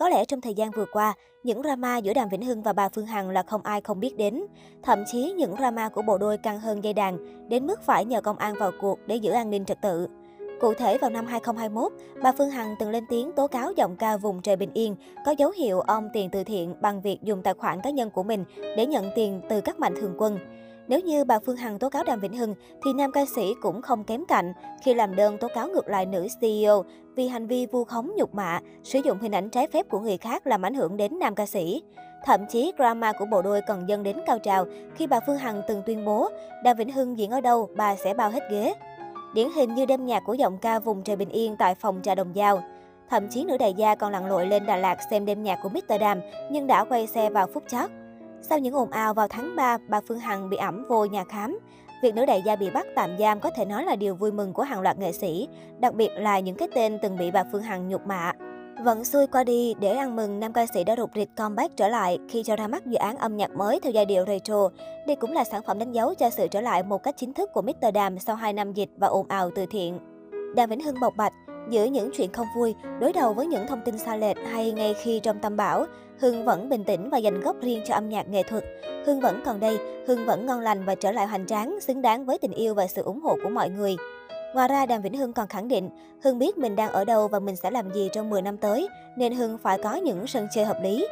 Có lẽ trong thời gian vừa qua, những drama giữa Đàm Vĩnh Hưng và bà Phương Hằng là không ai không biết đến. Thậm chí những drama của bộ đôi căng hơn dây đàn, đến mức phải nhờ công an vào cuộc để giữ an ninh trật tự. Cụ thể vào năm 2021, bà Phương Hằng từng lên tiếng tố cáo giọng ca vùng trời bình yên có dấu hiệu om tiền từ thiện bằng việc dùng tài khoản cá nhân của mình để nhận tiền từ các mạnh thường quân. Nếu như bà Phương Hằng tố cáo Đàm Vĩnh Hưng, thì nam ca sĩ cũng không kém cạnh khi làm đơn tố cáo ngược lại nữ CEO vì hành vi vu khống nhục mạ, sử dụng hình ảnh trái phép của người khác làm ảnh hưởng đến nam ca sĩ. Thậm chí drama của bộ đôi còn dâng đến cao trào khi bà Phương Hằng từng tuyên bố Đàm Vĩnh Hưng diễn ở đâu, bà sẽ bao hết ghế. Điển hình như đêm nhạc của giọng ca vùng trời bình yên tại phòng trà Đồng Giao. Thậm chí nữ đại gia còn lặn lội lên Đà Lạt xem đêm nhạc của Mr. Đàm, nhưng đã quay xe vào phút chót. Sau những ồn ào vào tháng 3, bà Phương Hằng bị ẩm vô nhà khám. Việc nữ đại gia bị bắt tạm giam có thể nói là điều vui mừng của hàng loạt nghệ sĩ, đặc biệt là những cái tên từng bị bà Phương Hằng nhục mạ. Vẫn xuôi qua đi, để ăn mừng nam ca sĩ đã rụt rịch comeback trở lại khi cho ra mắt dự án âm nhạc mới theo giai điệu retro. Đây cũng là sản phẩm đánh dấu cho sự trở lại một cách chính thức của Mr. Đàm sau 2 năm dịch và ồn ào từ thiện. Đàm Vĩnh Hưng bộc bạch, giữa những chuyện không vui, đối đầu với những thông tin xa lệch hay ngay khi trong tâm bão, Hưng vẫn bình tĩnh và dành góc riêng cho âm nhạc nghệ thuật. Hưng vẫn còn đây, Hưng vẫn ngon lành và trở lại hoành tráng, xứng đáng với tình yêu và sự ủng hộ của mọi người. Ngoài ra, Đàm Vĩnh Hưng còn khẳng định, Hưng biết mình đang ở đâu và mình sẽ làm gì trong 10 năm tới, nên Hưng phải có những sân chơi hợp lý.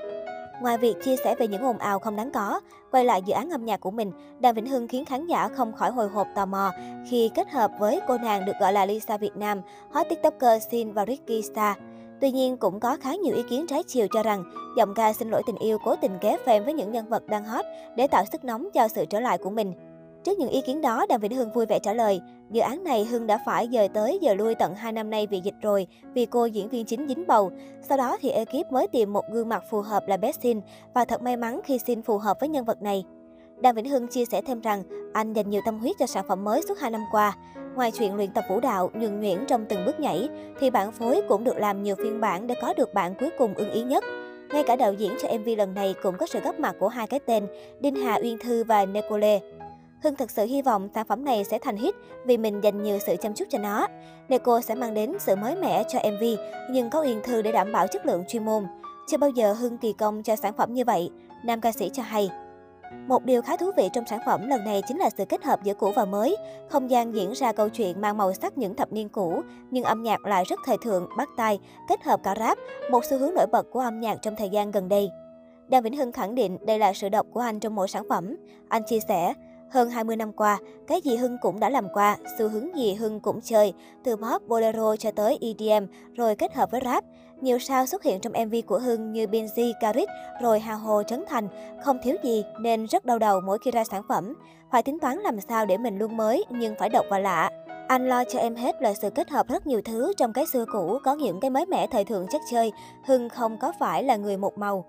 Ngoài việc chia sẻ về những ồn ào không đáng có, quay lại dự án âm nhạc của mình, Đàm Vĩnh Hưng khiến khán giả không khỏi hồi hộp tò mò khi kết hợp với cô nàng được gọi là Lisa Việt Nam, hot tiktoker Sin và Ricky Star. Tuy nhiên, cũng có khá nhiều ý kiến trái chiều cho rằng giọng ca xin lỗi tình yêu cố tình ghé phim với những nhân vật đang hot để tạo sức nóng cho sự trở lại của mình. Trước những ý kiến đó, Đàm Vĩnh Hưng vui vẻ trả lời, dự án này Hưng đã phải dời tới giờ lui tận 2 năm nay vì dịch rồi, vì cô diễn viên chính dính bầu. Sau đó thì ekip mới tìm một gương mặt phù hợp là Bessin và thật may mắn khi xin phù hợp với nhân vật này. Đàm Vĩnh Hưng chia sẻ thêm rằng anh dành nhiều tâm huyết cho sản phẩm mới suốt 2 năm qua. Ngoài chuyện luyện tập vũ đạo, nhuần nhuyễn trong từng bước nhảy, thì bản phối cũng được làm nhiều phiên bản để có được bản cuối cùng ưng ý nhất. Ngay cả đạo diễn cho MV lần này cũng có sự góp mặt của hai cái tên, Đinh Hà Uyên Thư và Nicole. Hưng thật sự hy vọng sản phẩm này sẽ thành hit vì mình dành nhiều sự chăm chút cho nó. Neko sẽ mang đến sự mới mẻ cho MV, nhưng có Uyên Thư để đảm bảo chất lượng chuyên môn. Chưa bao giờ Hưng kỳ công cho sản phẩm như vậy, nam ca sĩ cho hay. Một điều khá thú vị trong sản phẩm lần này chính là sự kết hợp giữa cũ và mới. Không gian diễn ra câu chuyện mang màu sắc những thập niên cũ, nhưng âm nhạc lại rất thời thượng, bắt tai, kết hợp cả rap, một xu hướng nổi bật của âm nhạc trong thời gian gần đây. Đàm Vĩnh Hưng khẳng định đây là sự độc của anh trong mỗi sản phẩm. Anh chia sẻ, hơn 20 năm qua, cái gì Hưng cũng đã làm qua, xu hướng gì Hưng cũng chơi, từ pop, bolero cho tới EDM, rồi kết hợp với rap. Nhiều sao xuất hiện trong MV của Hưng như Binz, Carit, rồi Hà Hồ, Trấn Thành, không thiếu gì nên rất đau đầu mỗi khi ra sản phẩm. Phải tính toán làm sao để mình luôn mới nhưng phải độc và lạ. Anh lo cho em hết là sự kết hợp rất nhiều thứ trong cái xưa cũ có những cái mới mẻ thời thượng chất chơi. Hưng không có phải là người một màu.